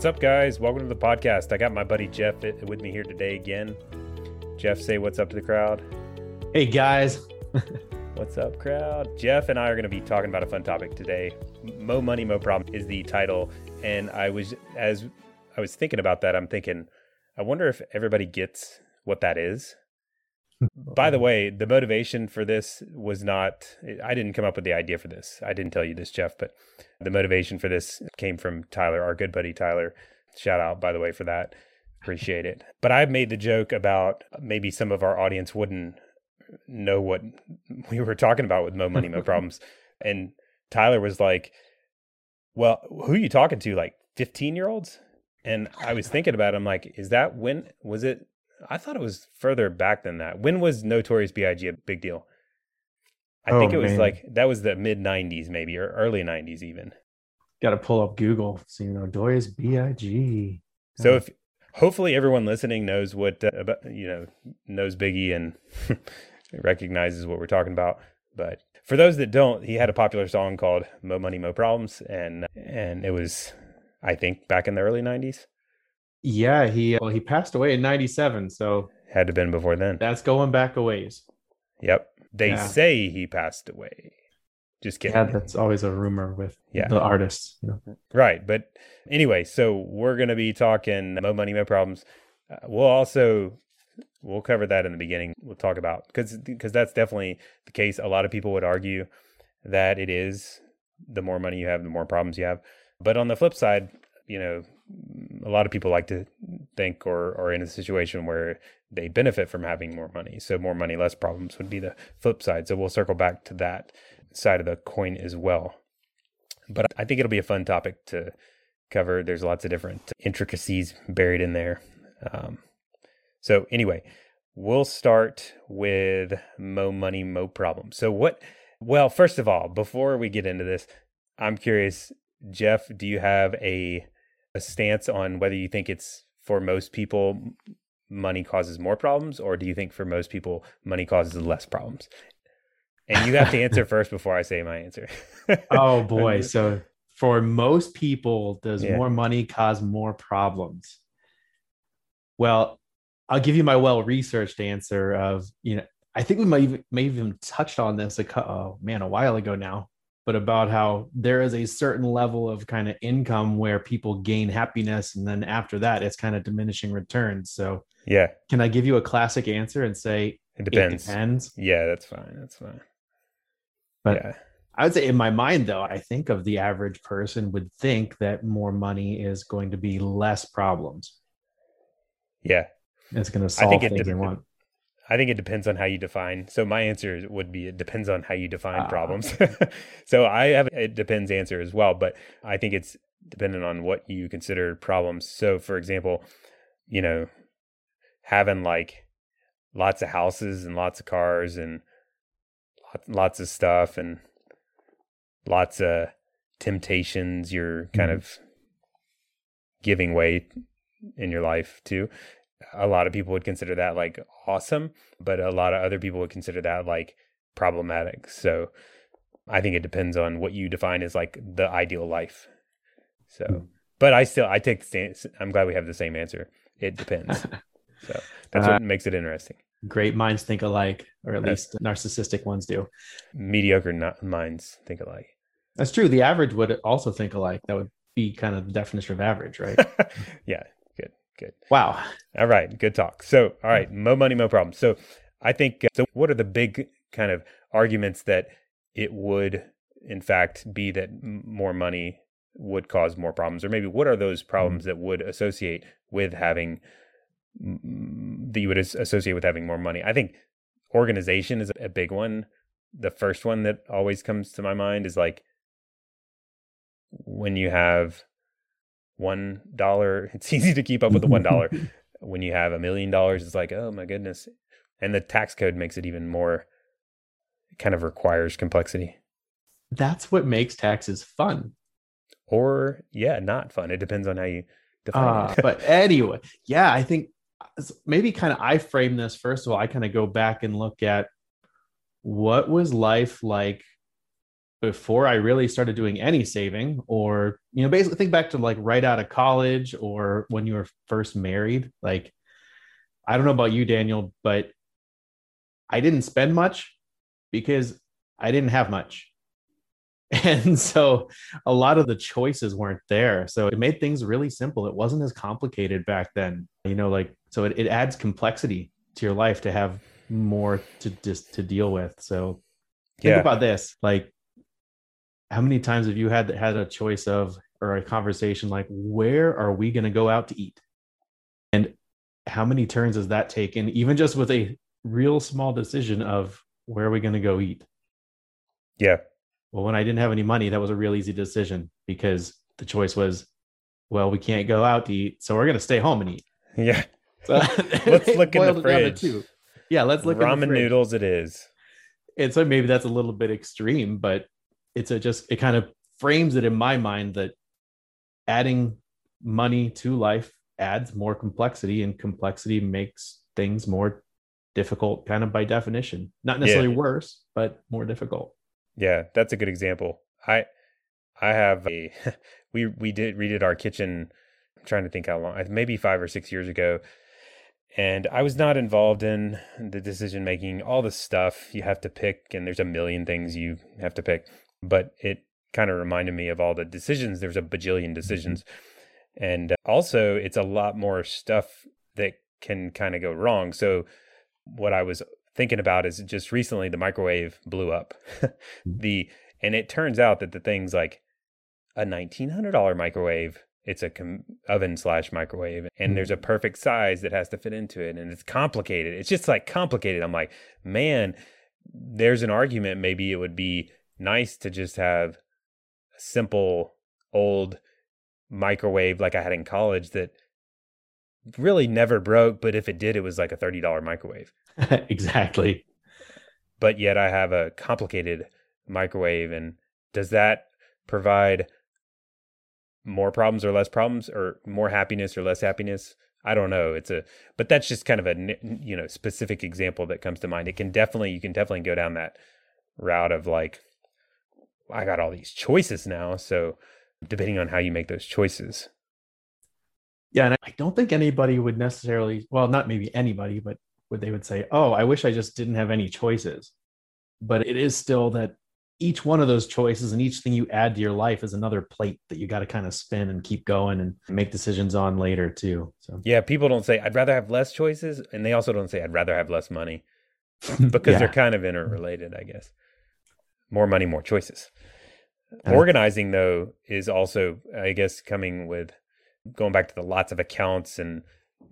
What's up, guys? Welcome to the podcast. I got my buddy Jeff with me here today again. Jeff, say what's up to the crowd. Hey, guys. what's up, crowd? Jeff and I are going to be talking about a fun topic today. Mo Money, Mo Problem is the title. And I was, as I was thinking about that, I'm thinking, I wonder if everybody gets what that is. By the way, the motivation for this was not, I didn't come up with the idea for this. I didn't tell you this, Jeff, but the motivation for this came from Tyler, our good buddy Tyler. Shout out, by the way, for that. Appreciate it. But I've made the joke about maybe some of our audience wouldn't know what we were talking about with Mo Money, Mo Problems. And Tyler was like, Well, who are you talking to? Like 15 year olds? And I was thinking about it. I'm like, is that when was it I thought it was further back than that. When was Notorious B.I.G. a big deal? I oh, think it was man. like that was the mid '90s, maybe or early '90s, even. Got to pull up Google, so you know Notorious B.I.G. So if hopefully everyone listening knows what uh, about you know knows Biggie and recognizes what we're talking about, but for those that don't, he had a popular song called "Mo Money Mo Problems," and and it was, I think, back in the early '90s. Yeah, he well he passed away in 97, so had to been before then. That's going back a ways. Yep. They yeah. say he passed away. Just kidding. Yeah, that's always a rumor with yeah. the artists. You know? Right. But anyway, so we're going to be talking Mo Money, Mo Problems. Uh, we'll also we'll cover that in the beginning. We'll talk about because because that's definitely the case. A lot of people would argue that it is the more money you have, the more problems you have. But on the flip side, you know, a lot of people like to think or are in a situation where they benefit from having more money. So more money, less problems would be the flip side. So we'll circle back to that side of the coin as well. But I think it'll be a fun topic to cover. There's lots of different intricacies buried in there. Um, so anyway, we'll start with mo money, mo problem. So what? Well, first of all, before we get into this, I'm curious, Jeff. Do you have a a stance on whether you think it's for most people money causes more problems or do you think for most people money causes less problems? And you have to answer first before i say my answer. Oh boy. So for most people does yeah. more money cause more problems? Well i'll give you my well researched answer of you know i think we might even, may even touched on this a oh man a while ago now but about how there is a certain level of kind of income where people gain happiness and then after that it's kind of diminishing returns. So yeah. can i give you a classic answer and say it depends. It depends? Yeah that's fine that's fine. But yeah. i would say in my mind though i think of the average person would think that more money is going to be less problems. Yeah. It's going to solve I think things it, they want I think it depends on how you define. So my answer would be it depends on how you define uh, problems. so I have it depends answer as well, but I think it's dependent on what you consider problems. So for example, you know, having like lots of houses and lots of cars and lots of stuff and lots of temptations you're kind mm-hmm. of giving way in your life to a lot of people would consider that like awesome, but a lot of other people would consider that like problematic. So I think it depends on what you define as like the ideal life. So, hmm. but I still I take the stance. I'm glad we have the same answer. It depends. so that's uh, what makes it interesting. Great minds think alike, or at least narcissistic ones do. Mediocre minds think alike. That's true. The average would also think alike. That would be kind of the definition of average, right? yeah, Good. Wow. All right. Good talk. So, all right. Mo money, mo problem. So, I think, uh, so what are the big kind of arguments that it would, in fact, be that more money would cause more problems? Or maybe what are those problems mm-hmm. that would associate with having, that you would associate with having more money? I think organization is a big one. The first one that always comes to my mind is like when you have one dollar. It's easy to keep up with the one dollar. when you have a million dollars, it's like, oh my goodness. And the tax code makes it even more kind of requires complexity. That's what makes taxes fun. Or yeah, not fun. It depends on how you define uh, it. but anyway, yeah, I think maybe kind of I frame this first of all, I kind of go back and look at what was life like before I really started doing any saving, or, you know, basically think back to like right out of college or when you were first married. Like, I don't know about you, Daniel, but I didn't spend much because I didn't have much. And so a lot of the choices weren't there. So it made things really simple. It wasn't as complicated back then, you know, like, so it, it adds complexity to your life to have more to just to deal with. So think yeah. about this like how many times have you had had a choice of or a conversation like where are we going to go out to eat? And how many turns has that taken even just with a real small decision of where are we going to go eat? Yeah. Well when i didn't have any money that was a real easy decision because the choice was well we can't go out to eat so we're going to stay home and eat. Yeah. So, let's look in the fridge. yeah let's look ramen noodles it is. And so maybe that's a little bit extreme but it's a just it kind of frames it in my mind that adding money to life adds more complexity and complexity makes things more difficult kind of by definition. Not necessarily yeah. worse but more difficult. Yeah that's a good example. I i have a we we did redid our kitchen i'm trying to think how long maybe five or six years ago. And i was not involved in the decision making all the stuff you have to pick and there's a million things you have to pick but it kind of reminded me of all the decisions. There's a bajillion mm-hmm. decisions. And uh, also, it's a lot more stuff that can kind of go wrong. So, what I was thinking about is just recently the microwave blew up. Mm-hmm. the and it turns out that the thing's like a $1900 microwave it's a com- oven slash microwave and there's a mm-hmm. perfect size that has to fit into it and it's complicated it's just like complicated i'm like man there's an argument maybe it would be nice to just have a simple old microwave like I had in college that really never broke, but if it did, it was like a $30 microwave. exactly. But yet I have a complicated microwave. And does that provide more problems or less problems or more happiness or less happiness? I don't know. It's a, but that's just kind of a, you know, specific example that comes to mind. It can definitely, you can definitely go down that route of like, I got all these choices now. So depending on how you make those choices. Yeah, and I don't think anybody would necessarily, well, not maybe anybody, but would they would say, "Oh, I wish I just didn't have any choices." But it is still that each one of those choices and each thing you add to your life is another plate that you got to kind of spin and keep going and make decisions on later too. So yeah, people don't say I'd rather have less choices, and they also don't say I'd rather have less money because yeah. they're kind of interrelated, I guess more money, more choices. Organizing though is also, I guess, coming with going back to the lots of accounts and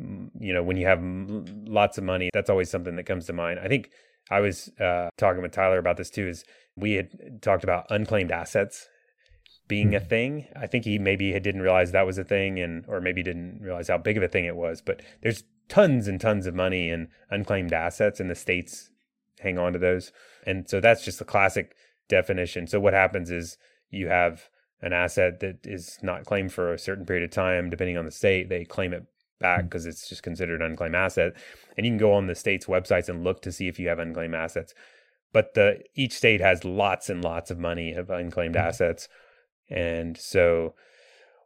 mm, you know when you have lots of money, that's always something that comes to mind. I think I was uh, talking with Tyler about this too. Is we had talked about unclaimed assets being a hmm. thing. I think he maybe didn't realize that was a thing, and or maybe didn't realize how big of a thing it was. But there's tons and tons of money in unclaimed assets, and the states hang on to those. And so that's just a classic definition. So what happens is you have an asset that is not claimed for a certain period of time, depending on the state, they claim it back because mm. it's just considered an unclaimed asset. And you can go on the state's websites and look to see if you have unclaimed assets. But the each state has lots and lots of money of unclaimed mm-hmm. assets. And so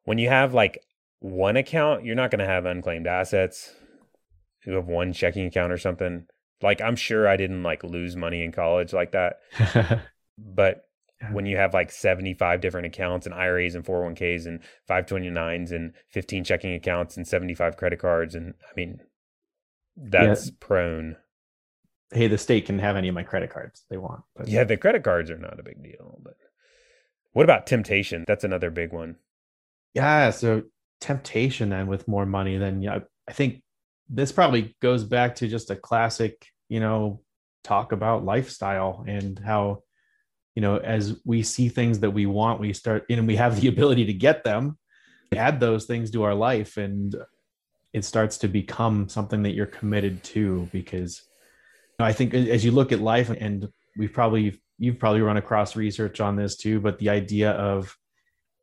when you have like one account, you're not going to have unclaimed assets. You have one checking account or something. Like I'm sure I didn't like lose money in college like that. But when you have like 75 different accounts and IRAs and 401ks and 529s and 15 checking accounts and 75 credit cards, and I mean, that's yeah. prone. Hey, the state can have any of my credit cards they want. But... Yeah, the credit cards are not a big deal. But what about temptation? That's another big one. Yeah. So temptation then with more money, then yeah, I think this probably goes back to just a classic, you know, talk about lifestyle and how you know as we see things that we want we start and we have the ability to get them add those things to our life and it starts to become something that you're committed to because you know, i think as you look at life and we've probably you've probably run across research on this too but the idea of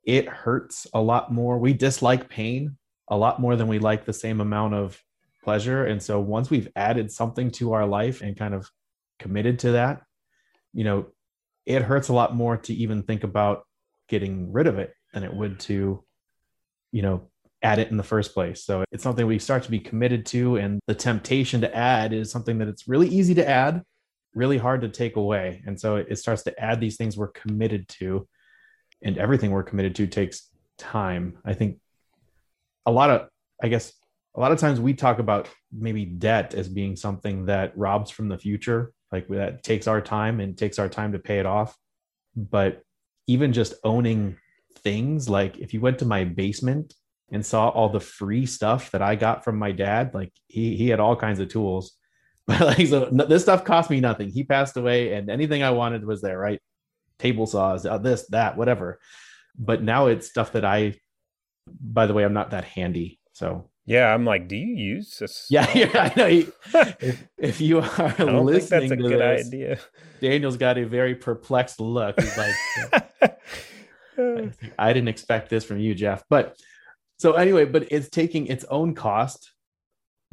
it hurts a lot more. We dislike pain a lot more than we like the same amount of pleasure. And so once we've added something to our life and kind of committed to that you know it hurts a lot more to even think about getting rid of it than it would to, you know, add it in the first place. So it's something we start to be committed to. And the temptation to add is something that it's really easy to add, really hard to take away. And so it starts to add these things we're committed to. And everything we're committed to takes time. I think a lot of, I guess, a lot of times we talk about maybe debt as being something that robs from the future, like that takes our time and takes our time to pay it off. But even just owning things, like if you went to my basement and saw all the free stuff that I got from my dad. Like he he had all kinds of tools, but like so this stuff cost me nothing. He passed away, and anything I wanted was there. Right, table saws, uh, this that whatever. But now it's stuff that I. By the way, I'm not that handy, so. Yeah, I'm like, do you use this? Yeah, yeah I know. if, if you are listening that's a to good this, idea. Daniel's got a very perplexed look. He's like, I didn't expect this from you, Jeff. But so anyway, but it's taking its own cost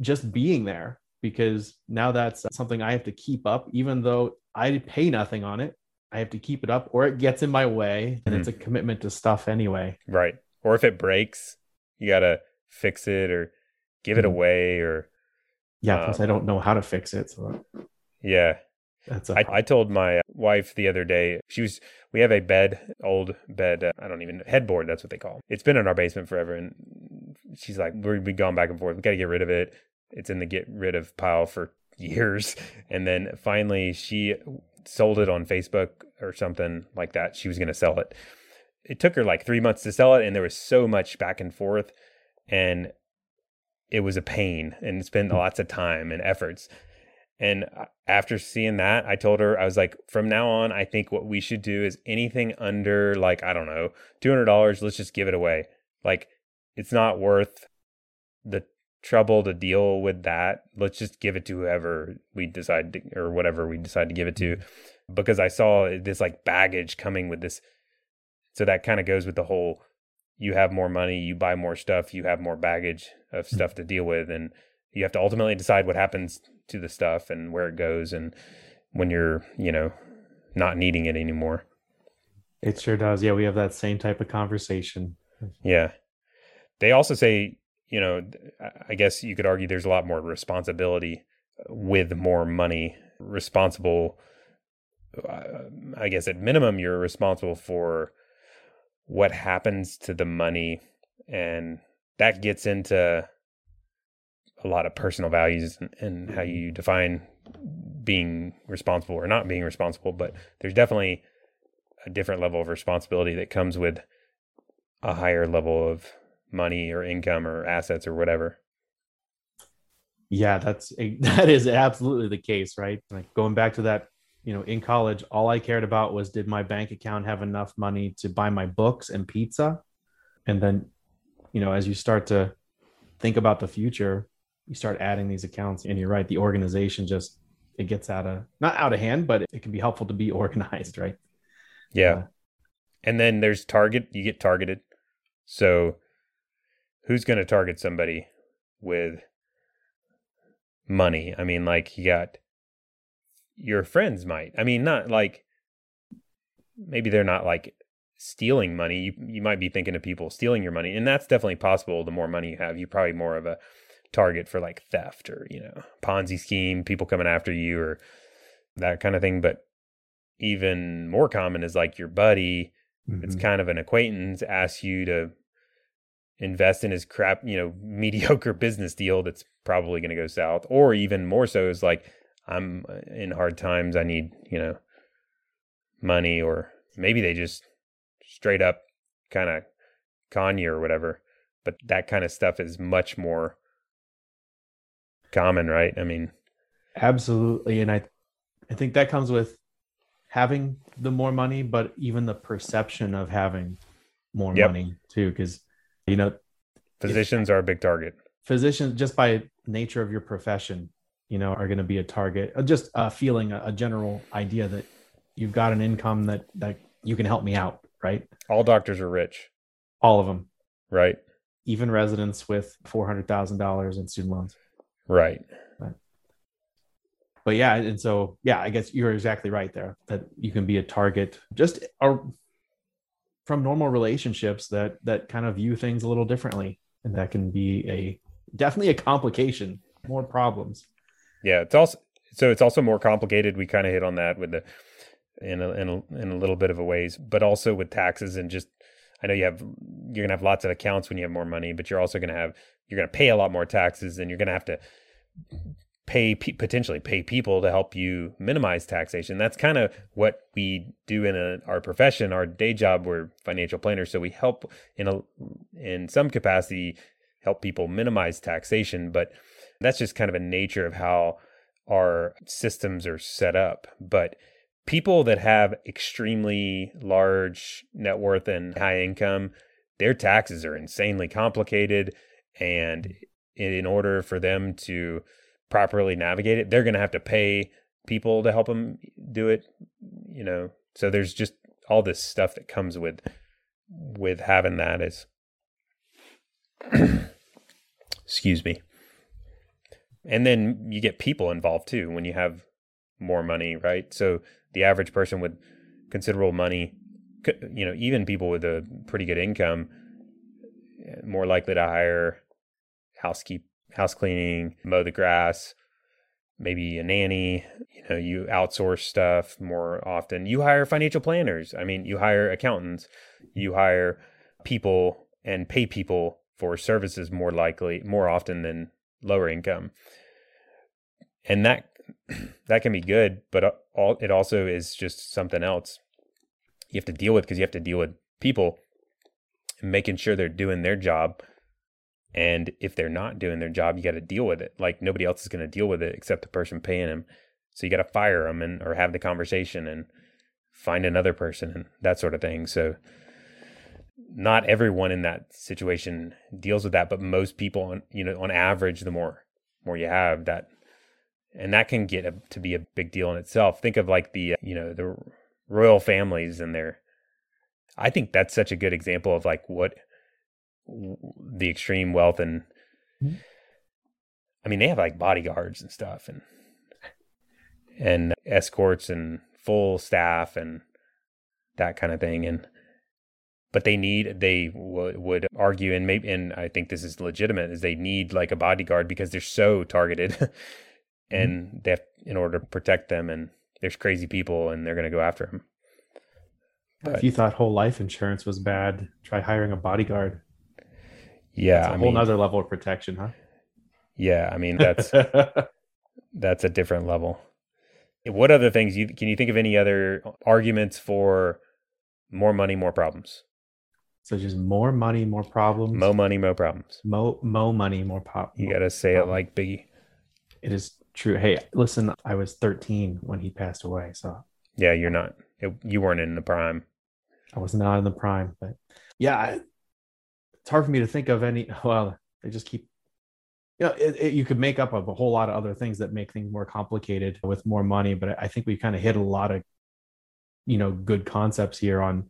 just being there because now that's something I have to keep up, even though I pay nothing on it. I have to keep it up or it gets in my way and mm-hmm. it's a commitment to stuff anyway. Right. Or if it breaks, you got to fix it or give it mm-hmm. away or. Yeah. Plus, um, I don't know how to fix it. So. Yeah. That's a- I, I told my wife the other day, she was, we have a bed, old bed, uh, I don't even, headboard, that's what they call it. It's been in our basement forever. And she's like, we've been going back and forth. We got to get rid of it. It's in the get rid of pile for years. And then finally, she sold it on Facebook or something like that. She was going to sell it. It took her like three months to sell it. And there was so much back and forth. And it was a pain and spent hmm. lots of time and efforts. And after seeing that, I told her, I was like, from now on, I think what we should do is anything under like, I don't know, $200, let's just give it away. Like, it's not worth the trouble to deal with that. Let's just give it to whoever we decide to, or whatever we decide to give it to. Mm-hmm. Because I saw this like baggage coming with this. So that kind of goes with the whole you have more money, you buy more stuff, you have more baggage of mm-hmm. stuff to deal with. And you have to ultimately decide what happens to the stuff and where it goes and when you're you know not needing it anymore it sure does yeah we have that same type of conversation yeah they also say you know i guess you could argue there's a lot more responsibility with more money responsible uh, i guess at minimum you're responsible for what happens to the money and that gets into a lot of personal values and, and how mm-hmm. you define being responsible or not being responsible, but there's definitely a different level of responsibility that comes with a higher level of money or income or assets or whatever. Yeah, that's that is absolutely the case, right? Like going back to that, you know, in college, all I cared about was did my bank account have enough money to buy my books and pizza? And then, you know, as you start to think about the future, you start adding these accounts. And you're right the organization just it gets out of not out of hand but it can be helpful to be organized right? Yeah. Uh, and then there's target you get targeted. So who's going to target somebody with money? I mean like you got your friends might. I mean not like maybe they're not like stealing money. You you might be thinking of people stealing your money and that's definitely possible. The more money you have you're probably more of a target for like theft or you know ponzi scheme people coming after you or that kind of thing. But even more common is like your buddy. Mm-hmm. it's kind of an acquaintance asks you to invest in his crap you know mediocre business deal that's probably going to go south. Or even more so is like i'm uh, in hard times i need you know money or maybe they just straight up kind of con you or whatever but that kind of stuff is much more common, right? I mean, absolutely. And I, I think that comes with having the more money, but even the perception of having more yep. money too. Cause, you know, physicians are a big target. Physicians, just by nature of your profession, you know, are going to be a target. Uh, just a feeling, a general idea that you've got an income that that you can help me out, right? All doctors are rich. All of them, right? Even residents with four hundred thousand dollars in student loans. Right. but yeah, and so yeah, I guess you're exactly right there that you can be a target just or from normal relationships that that kind of view things a little differently, and that can be a definitely a complication, more problems. Yeah, it's also so it's also more complicated. We kind of hit on that with the in a, in a, in a little bit of a ways, but also with taxes and just I know you have you're gonna have lots of accounts when you have more money, but you're also gonna have you're gonna pay a lot more taxes, and you're gonna have to pay potentially pay people to help you minimize taxation. That's kind of what we do in a, our profession, our day job. We're financial planners, so we help in a in some capacity help people minimize taxation, but that's just kind of a nature of how our systems are set up. But people that have extremely large net worth and high income, their taxes are insanely complicated. And mm-hmm. in order for them to properly navigate it, they're going to have to pay people to help them do it. You know, so there's just all this stuff that comes with with having that is excuse me and then you get people involved too when you have more money right so the average person with considerable money, you know, even people with a pretty good income, eh, more likely to hire housekeep, house cleaning, mow the grass, maybe a nanny. You know, you outsource stuff more often. You hire financial planners. I mean, you hire accountants. You hire people and pay people for services more likely, more often than lower income. And that that can be good, but uh, all it also is just something else you have to deal with because you have to deal with people making sure they're doing their job. And if they're not doing their job, you got to deal with it. Like nobody else is going to deal with it except the person paying them. So you got to fire them and or have the conversation and find another person and that sort of thing. So not everyone in that situation deals with that, but most people on you know on average, the more more you have that and that can get a, to be a big deal in itself. Think of like the you know the royal families and their. I think that's such a good example of like what the extreme wealth and. Mm-hmm. I mean, they have like bodyguards and stuff, and and escorts and full staff and that kind of thing, and but they need they w- would argue and maybe and I think this is legitimate is they need like a bodyguard because they're so targeted. Mm-hmm. and mm-hmm. they have in order to protect them and there's crazy people and they're going to go after him but, if you thought whole life insurance was bad? Try hiring a bodyguard. Yeah that's a I whole mean, nother level of protection huh? Yeah i mean that's that's a different level. What other things you can you think of any other arguments for more money more problems so just more money more problems mo money mo problems mo mo money more problems you gotta say it like biggie it is true. Hey, listen, I was 13 when he passed away. So yeah, you're not, it, you weren't in the prime. I was not in the prime, but yeah, it's hard for me to think of any. Well, they just keep, you know, it, it, you could make up of a whole lot of other things that make things more complicated with more money. But I think we kind of hit a lot of, you know, good concepts here on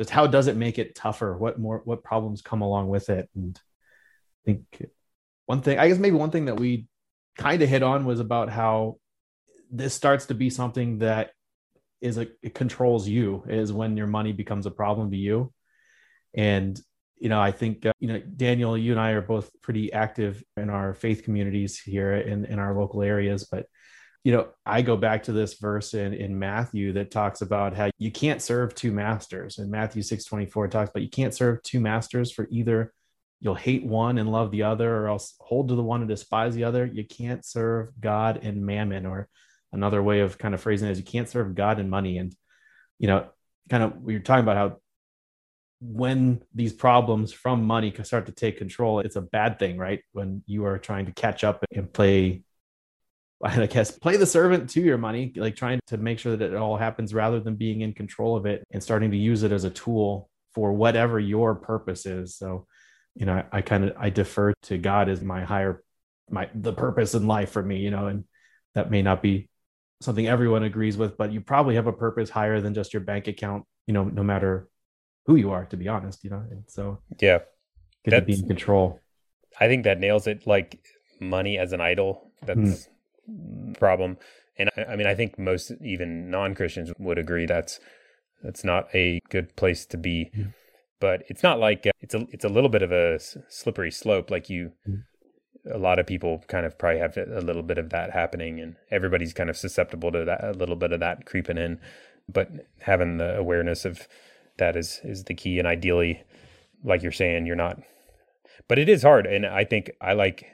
just how does it make it tougher? What more, what problems come along with it? And I think one thing, I guess maybe one thing that we kind of hit on was about how this starts to be something that is a it controls you is when your money becomes a problem to you and you know i think uh, you know daniel you and i are both pretty active in our faith communities here in in our local areas but you know i go back to this verse in in matthew that talks about how you can't serve two masters and matthew 6 24 talks about you can't serve two masters for either you'll hate one and love the other, or else hold to the one and despise the other. You can't serve God and mammon, or another way of kind of phrasing it is you can't serve God and money. And, you know, kind of we are talking about how when these problems from money can start to take control, it's a bad thing, right? When you are trying to catch up and play, I guess, play the servant to your money, like trying to make sure that it all happens rather than being in control of it and starting to use it as a tool for whatever your purpose is. So, you know, I, I kind of I defer to God as my higher my the purpose in life for me, you know, and that may not be something everyone agrees with, but you probably have a purpose higher than just your bank account, you know, no matter who you are, to be honest, you know. And so yeah, get to be in control. I think that nails it. Like money as an idol. That's mm. Problem. And I, I mean, I think most even non Christians would agree that's that's not a good place to be. Mm-hmm. But it's not like uh, it's a it's a little bit of a slippery slope. Like you, a lot of people kind of probably have a little bit of that happening, and everybody's kind of susceptible to that a little bit of that creeping in. But having the awareness of that is is the key. And ideally, like you're saying, you're not. But it is hard, and I think I like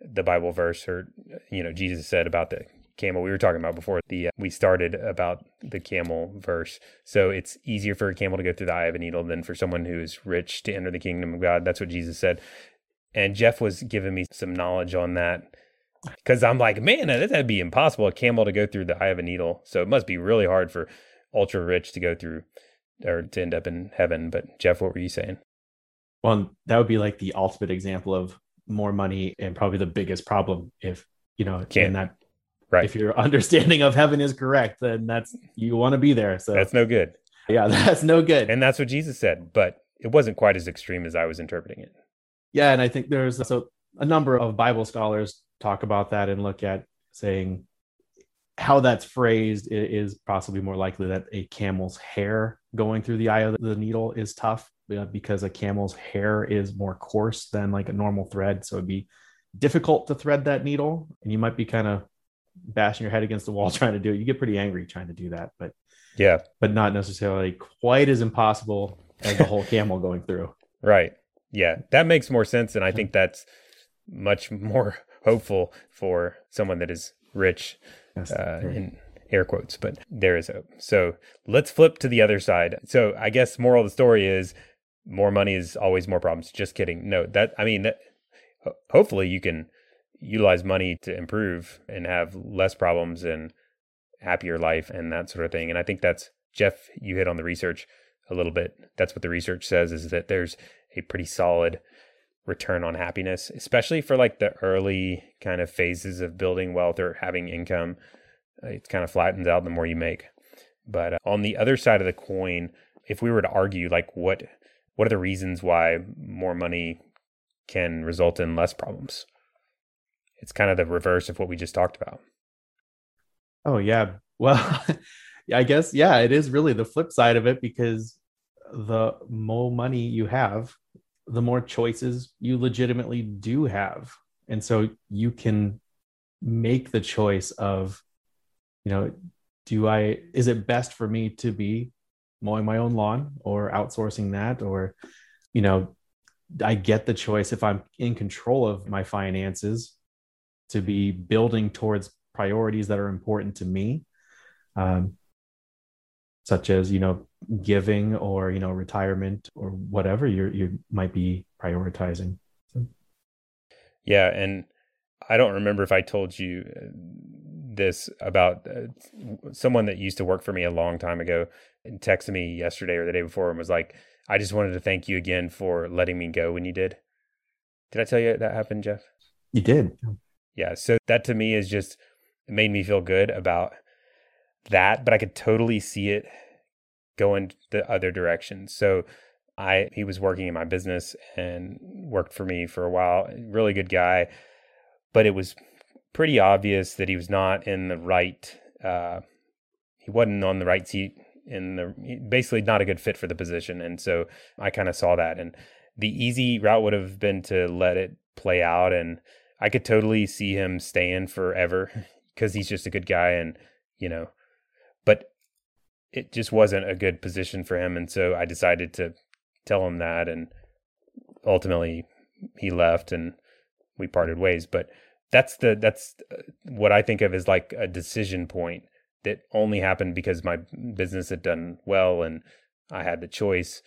the Bible verse, or you know, Jesus said about the camel. We were talking about before the uh, we started about the camel verse. So it's easier for a camel to go through the eye of a needle than for someone who is rich to enter the kingdom of god. That's what jesus said. And jeff was giving me some knowledge on that because i'm like man that'd be impossible a camel to go through the eye of a needle. So it must be really hard for ultra rich to go through or to end up in heaven. But jeff what were you saying? Well that would be like the ultimate example of more money and probably the biggest problem if you know Can't. that right. if your understanding of heaven is correct then that's you want to be there so. That's no good. Yeah that's no good. And that's what jesus said but it wasn't quite as extreme as i was interpreting it. Yeah and i think there's so a number of bible scholars talk about that and look at saying how that's phrased is possibly more likely that a camel's hair going through the eye of the needle is tough because a camel's hair is more coarse than like a normal thread so it'd be difficult to thread that needle and you might be kind of bashing your head against the wall trying to do it. You get pretty angry trying to do that, but yeah, but not necessarily quite as impossible as the whole camel going through. Right. Yeah, that makes more sense, and I think that's much more hopeful for someone that is rich. Yes, uh, in air quotes, but there is hope. So let's flip to the other side. So I guess moral of the story is more money is always more problems. Just kidding. No, that I mean, that, hopefully you can utilize money to improve and have less problems and happier life and that sort of thing. And I think that's Jeff, you hit on the research a little bit. That's what the research says is that there's a pretty solid return on happiness, especially for like the early kind of phases of building wealth or having income. It kind of flattens out the more you make. But uh, on the other side of the coin, if we were to argue like what what are the reasons why more money can result in less problems? it's kind of the reverse of what we just talked about. Oh yeah. Well, I guess yeah, it is really the flip side of it because the more money you have, the more choices you legitimately do have. And so you can make the choice of you know, do I is it best for me to be mowing my own lawn or outsourcing that or you know, I get the choice if I'm in control of my finances to be building towards priorities that are important to me um, such as you know giving or you know retirement or whatever you you might be prioritizing so. yeah and i don't remember if i told you uh, this about uh, someone that used to work for me a long time ago and texted me yesterday or the day before and was like i just wanted to thank you again for letting me go when you did did i tell you that happened jeff you did yeah. So that to me is just it made me feel good about that, but I could totally see it going the other direction. So I he was working in my business and worked for me for a while. Really good guy, but it was pretty obvious that he was not in the right. Uh, he wasn't on the right seat in the basically not a good fit for the position, and so I kind of saw that. And the easy route would have been to let it play out. And I could totally see him staying forever because he's just a good guy and you know, but it just wasn't a good position for him, and so I decided to tell him that, and ultimately he left and we parted ways. But that's the that's uh, what I think of as like a decision point that only happened because my business had done well and I had the choice,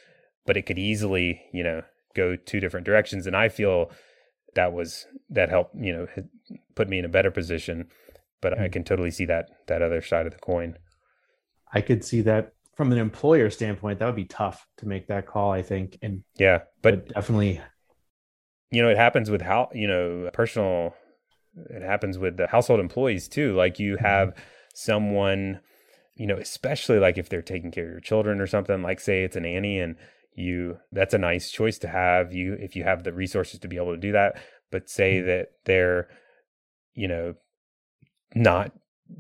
but it could easily, you know, go two different directions. And I feel that was that helped you know put me in a better position but i can totally see that that other side of the coin i could see that from an employer standpoint that would be tough to make that call i think and yeah but, but definitely you know it happens with how you know personal it happens with the household employees too like you mm-hmm. have mm-hmm. Someone you know especially like if they're taking care of your children or something like say it's a nanny and you that's a nice choice to have you if you have the resources to be able to do that but say mm-hmm. that they're you know not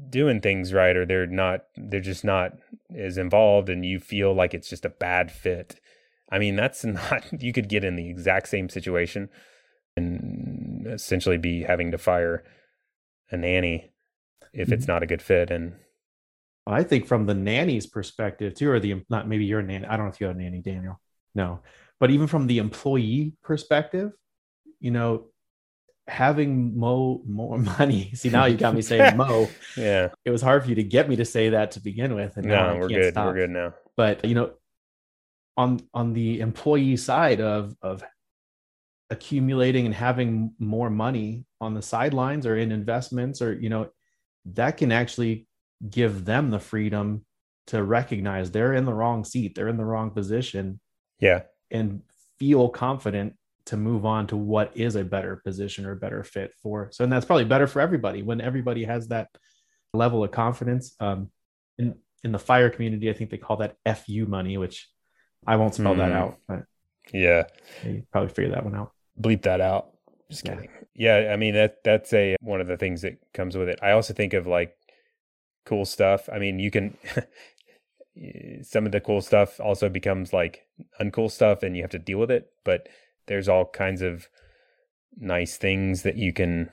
doing things right or they're not they're just not as involved and you feel like it's just a bad fit. I mean, that's not you could get in the exact same situation and essentially be having to fire a nanny if it's mm-hmm. not a good fit and I think from the nanny's perspective too, or the not maybe you're a nanny. I don't know if you have a nanny, Daniel. No, but even from the employee perspective, you know, having mo more money. See, now you got me saying mo. yeah, it was hard for you to get me to say that to begin with, and no, we're good. Stop. We're good now. But you know, on on the employee side of of accumulating and having more money on the sidelines or in investments or you know that can actually give them the freedom to recognize they're in the wrong seat, they're in the wrong position. Yeah. And feel confident to move on to what is a better position or better fit for. So, and that's probably better for everybody when everybody has that level of confidence. Um, in, in the fire community, I think they call that FU money, which I won't spell mm. that out, but yeah, you probably figure that one out. Bleep that out. Just kidding. Yeah. yeah, I mean that that's a one of the things that comes with it. I also think of like cool stuff. I mean, you can some of the cool stuff also becomes like uncool stuff and you have to deal with it, but there's all kinds of nice things that you can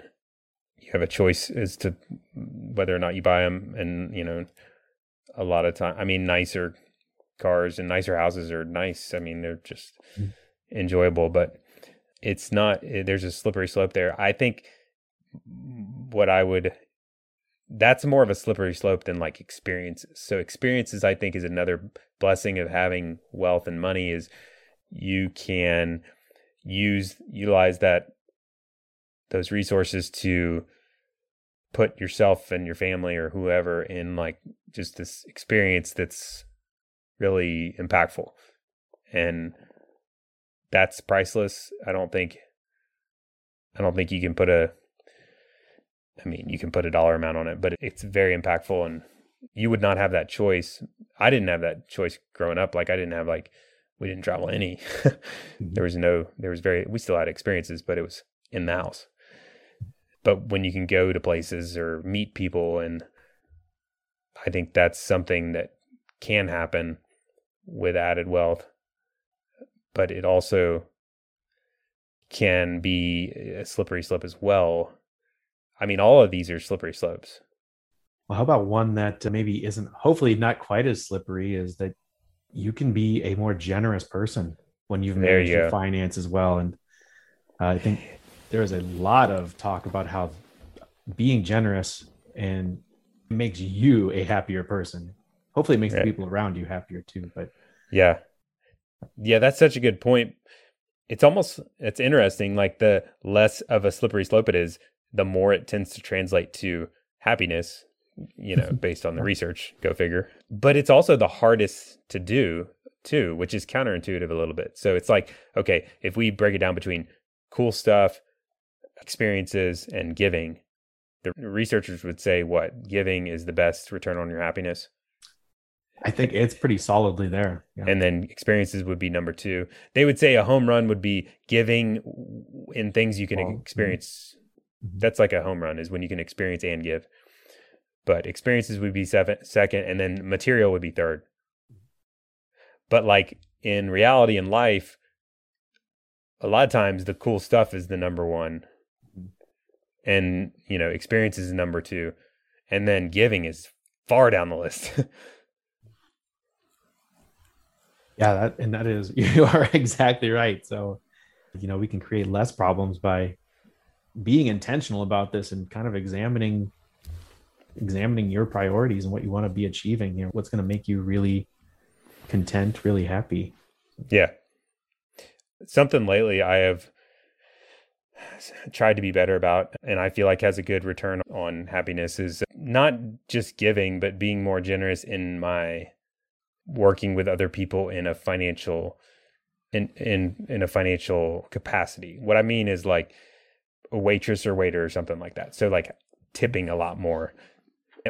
you have a choice as to whether or not you buy them and you know a lot of time I mean nicer cars and nicer houses are nice. I mean, they're just mm. enjoyable, but it's not eh, there's a slippery slope there. I think what I would that's more of a slippery slope than like experiences. So experiences I think is another blessing of having wealth and money is you can use utilize that those resources to put yourself and your family or whoever in like just this experience that's really impactful and that's priceless i don't think i don't think you can put a I mean, you can put a dollar amount on it, but it's very impactful and you would not have that choice. I didn't have that choice growing up. Like I didn't have like we didn't travel any. Mm-hmm. there was no there was very we still had experiences, but it was in the house. But when you can go to places or meet people and I think that's something that can happen with added wealth. But it also can be a slippery slope as well I mean, all of these are slippery slopes. Well, how about one that uh, maybe isn't, hopefully, not quite as slippery is that you can be a more generous person when you've managed you your finance as well. And uh, I think there is a lot of talk about how being generous and makes you a happier person. Hopefully, it makes right. the people around you happier too. But yeah, yeah, that's such a good point. It's almost it's interesting. Like the less of a slippery slope it is, the more it tends to translate to happiness, you know, based on the research, go figure. But it's also the hardest to do too, which is counterintuitive a little bit. So it's like, okay, if we break it down between cool stuff, experiences, and giving, the researchers would say what giving is the best return on your happiness. I think it's pretty solidly there. Yeah. And then experiences would be number two. They would say a home run would be giving in things you can well, experience Mm-hmm. That's like a home run is when you can experience and give. But experiences would be seven, second, and then material would be third. But like in reality in life, a lot of times the cool stuff is the number one. Mm-hmm. And, you know, experience is number two. And then giving is far down the list. yeah, that and that is you are exactly right. So, you know, we can create less problems by being intentional about this and kind of examining examining your priorities and what you want to be achieving know what's going to make you really content really happy yeah something lately i have tried to be better about and i feel like has a good return on happiness is not just giving but being more generous in my working with other people in a financial in in in a financial capacity what i mean is like a waitress or waiter or something like that. So like tipping a lot more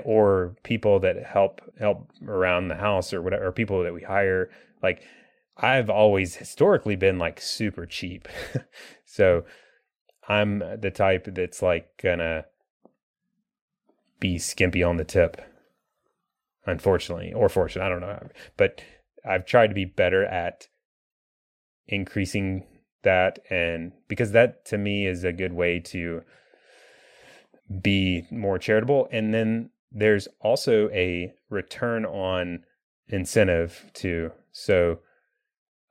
or people that help help around the house or whatever or people that we hire like I've always historically been like super cheap. so I'm the type that's like gonna be skimpy on the tip. Unfortunately, or fortunate, I don't know. But I've tried to be better at increasing that and because that to me is a good way to be more charitable. And then there's also a return on incentive too. So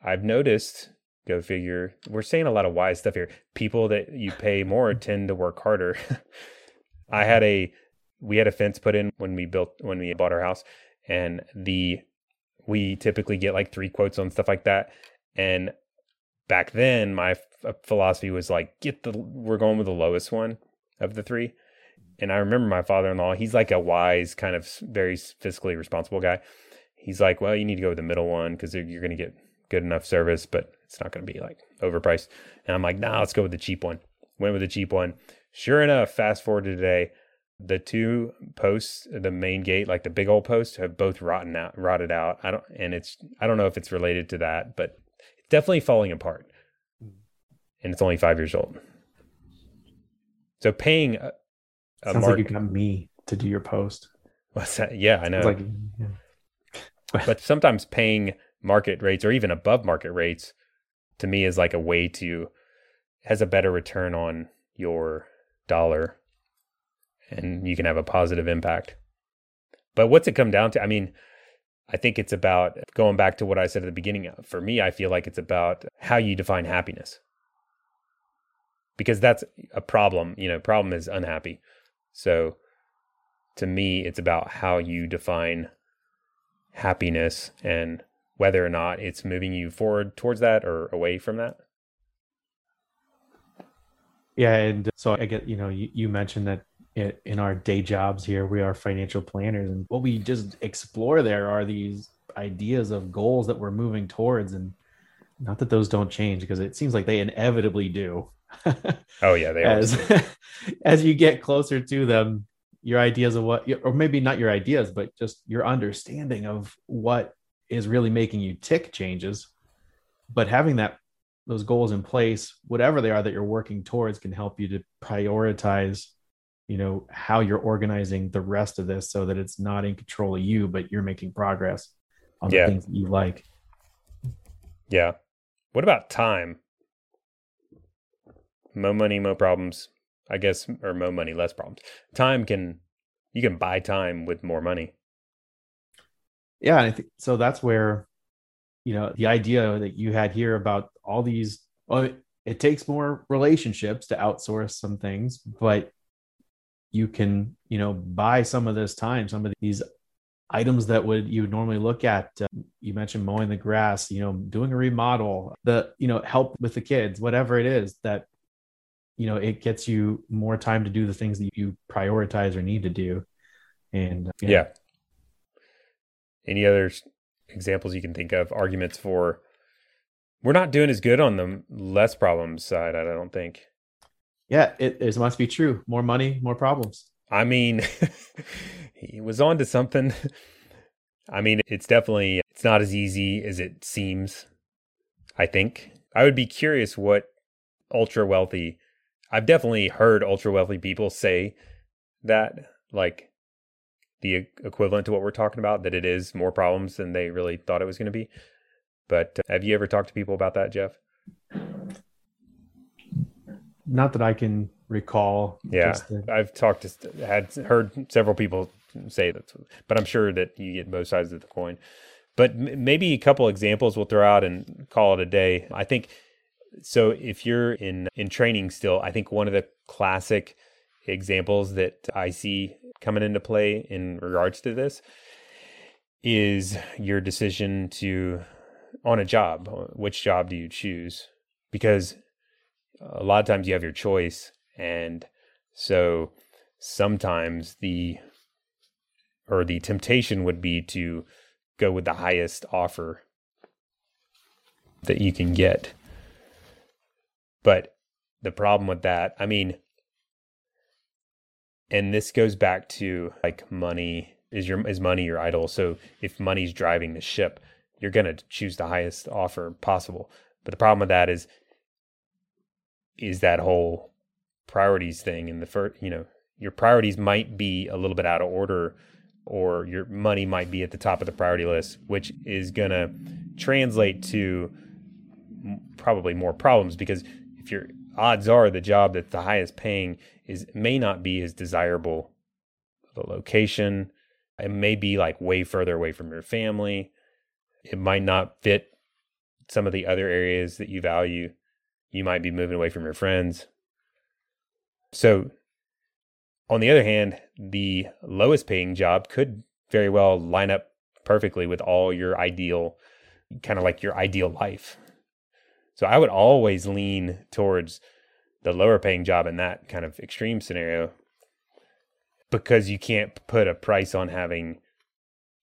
i've noticed go figure we're saying a lot of wise stuff here. People that you pay more tend to work harder. I had a we had a fence put in when we built when we bought our house and the we typically get like three quotes on stuff like that and back then my f- uh, philosophy was like get the we're going with the lowest one of the three and i remember my father-in-law he's like a wise kind of very fiscally responsible guy. He's like well you need to go with the middle one because you're going to get good enough service but it's not going to be like overpriced and i'm like nah let's go with the cheap one. Went with the cheap one. Sure enough fast forward to today the two posts the main gate like the big old posts have both rotten out rotted out i don't and it's i don't know if it's related to that but it's definitely falling apart. Hmm. And it's only five years old. So paying a, a Sounds mark- like you got me to do your post. What's that? Yeah, I know. Like, yeah. but sometimes paying market rates or even above market rates to me is like a way to has a better return on your dollar and you can have a positive impact. But what's it come down to? I mean, I think it's about going back to what I said at the beginning. Uh, for me, I feel like it's about how you define happiness. Because that's a problem. You know, problem is unhappy. So to me, it's about how you define happiness and whether or not it's moving you forward towards that or away from that. Yeah. And so I get, you know, you, you mentioned that in our day jobs here we are financial planners. And what we just explore there are these ideas of goals that we're moving towards. And not that those don't change because it seems like they inevitably do. Oh yeah they as as you get closer to them your ideas of what or maybe not your ideas but just your understanding of what is really making you tick changes. But having that those goals in place whatever they are that you're working towards can help you to prioritize you know how you're organizing the rest of this so that it's not in control of you but you're making progress on yeah. the things that you like. Yeah. What about time? More money more problems i guess or more money less problems. Time can you can buy time with more money. Yeah and i think so that's where you know the idea that you had here about all these well it, it takes more relationships to outsource some things but you can you know buy some of this time some of these items that would you would normally look at uh, you mentioned mowing the grass you know doing a remodel the you know help with the kids whatever it is that you know it gets you more time to do the things that you prioritize or need to do. And uh, yeah. Any other examples you can think of arguments for we're not doing as good on the less problems side i don't think yeah, it, it must be true. More money, more problems. I mean, he was on to something. I mean, it's definitely it's not as easy as it seems. I think I would be curious what ultra wealthy. I've definitely heard ultra wealthy people say that, like the equivalent to what we're talking about, that it is more problems than they really thought it was going to be. But uh, have you ever talked to people about that, Jeff? Not that I can recall. Yeah, I've talked to had heard several people say that, but I'm sure that you get both sides of the coin. But m- maybe a couple examples we'll throw out and call it a day. I think so. If you're in in training still, I think one of the classic examples that I see coming into play in regards to this is your decision to on a job. Which job do you choose? Because a lot of times you have your choice and so sometimes the or the temptation would be to go with the highest offer that you can get. But the problem with that i mean and this goes back to like money is your is money your idol? So if money's driving the ship you're going to choose the highest offer possible. But the problem with that is is that whole priorities thing and the first, you know, your priorities might be a little bit out of order or your money might be at the top of the priority list, which is going to translate to probably more problems because if your odds are the job that's the highest paying is may not be as desirable the location. It may be like way further away from your family. It might not fit some of the other areas that you value you might be moving away from your friends so on the other hand, the lowest paying job could very well line up perfectly with all your ideal, kind of like your ideal life. So I would always lean towards the lower paying job in that kind of extreme scenario because you can't put a price on having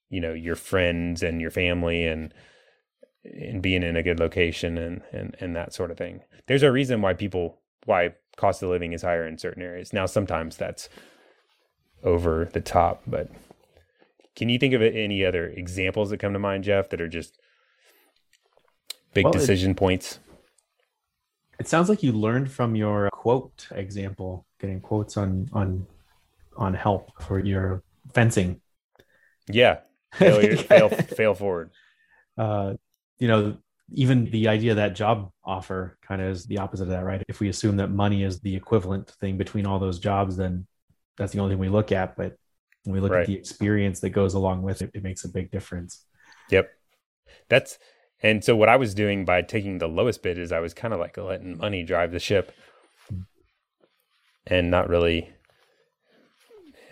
you know your friends and your family and and being in a good location and and and that sort of thing. There's a reason why people why cost of living is higher in certain areas. Now, sometimes that's over the top, but can you think of any other examples that come to mind, Jeff, that are just big well, decision it, points? It sounds like you learned from your quote example, getting quotes on on on help for your fencing. Yeah, failure, fail, fail forward. Uh, you know, even the idea that job offer kind of is the opposite of that, right? If we assume that money is the equivalent thing between all those jobs, then that's the only thing we look at. But when we look right. at the experience that goes along with it, it makes a big difference. Yep. That's and so what I was doing by taking the lowest bid is I was kind of like letting money drive the ship and not really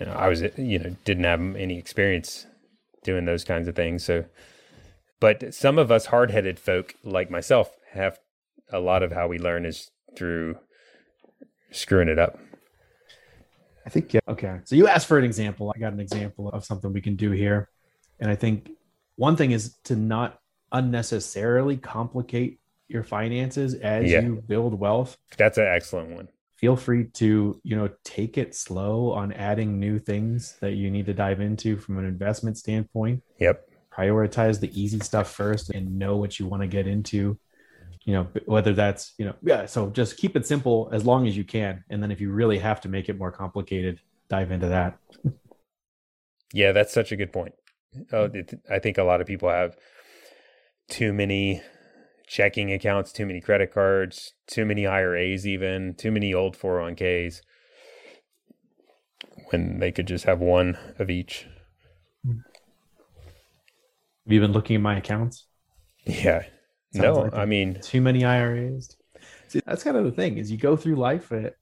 you know, I was you know, didn't have any experience doing those kinds of things. So but some of us hard headed folk like myself have a lot of how we learn is through screwing it up. I think, yeah. Okay. So you asked for an example. I got an example of something we can do here. And I think one thing is to not unnecessarily complicate your finances as yeah. you build wealth. That's an excellent one. Feel free to, you know, take it slow on adding new things that you need to dive into from an investment standpoint. Yep prioritize the easy stuff first and know what you want to get into. You know whether that's you know yeah so just keep it simple as long as you can and then if you really have to make it more complicated dive into that. Yeah that's such a good point. Oh, it, i think a lot of people have too many checking accounts too many credit cards too many iras even too many old 401ks when they could just have one of each have you been looking at my accounts? Yeah. Sounds no, like I mean too many IRAs. See, that's kind of the thing is you go through life at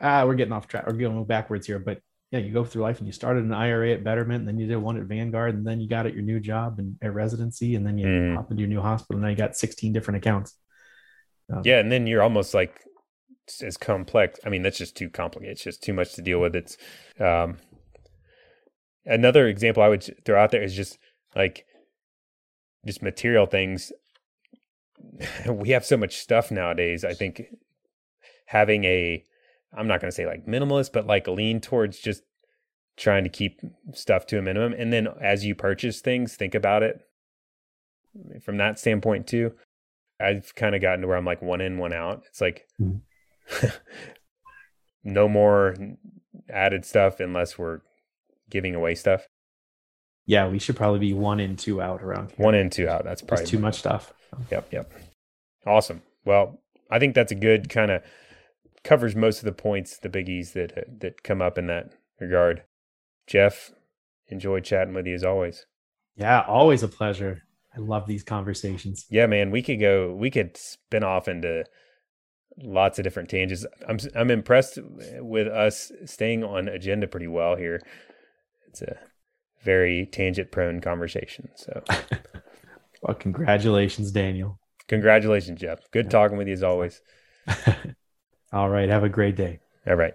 ah, we're getting off track. We're going backwards here, but yeah, you go through life and you started an IRA at Betterment, and then you did one at Vanguard, and then you got at your new job and at residency, and then you mm. hop into your new hospital. And now you got 16 different accounts. Um, yeah, and then you're almost like as complex. I mean, that's just too complicated. It's just too much to deal with. It's um, another example I would throw out there is just like just material things. We have so much stuff nowadays i think having a i'm not going to say like minimalist but like lean towards just trying to keep stuff to a minimum. And then as you purchase things think about it from that standpoint too. I've kind of gotten to where i'm like one in one out. It's like mm-hmm. no more added stuff unless we're giving away stuff yeah, we should probably be one in two out around here. One in two out. That's probably too much stuff. Yep, yep. Awesome. Well, I think that's a good kind of covers most of the points, the biggies that uh, that come up in that regard. Jeff, enjoy chatting with you as always. Yeah, always a pleasure. I love these conversations. Yeah, man, we could go. We could spin off into lots of different tangents. I'm I'm impressed with us staying on agenda pretty well here. It's a very tangent prone conversation. So, well, congratulations, Daniel. Congratulations, Jeff. Good talking with you as always. All right. Have a great day. All right.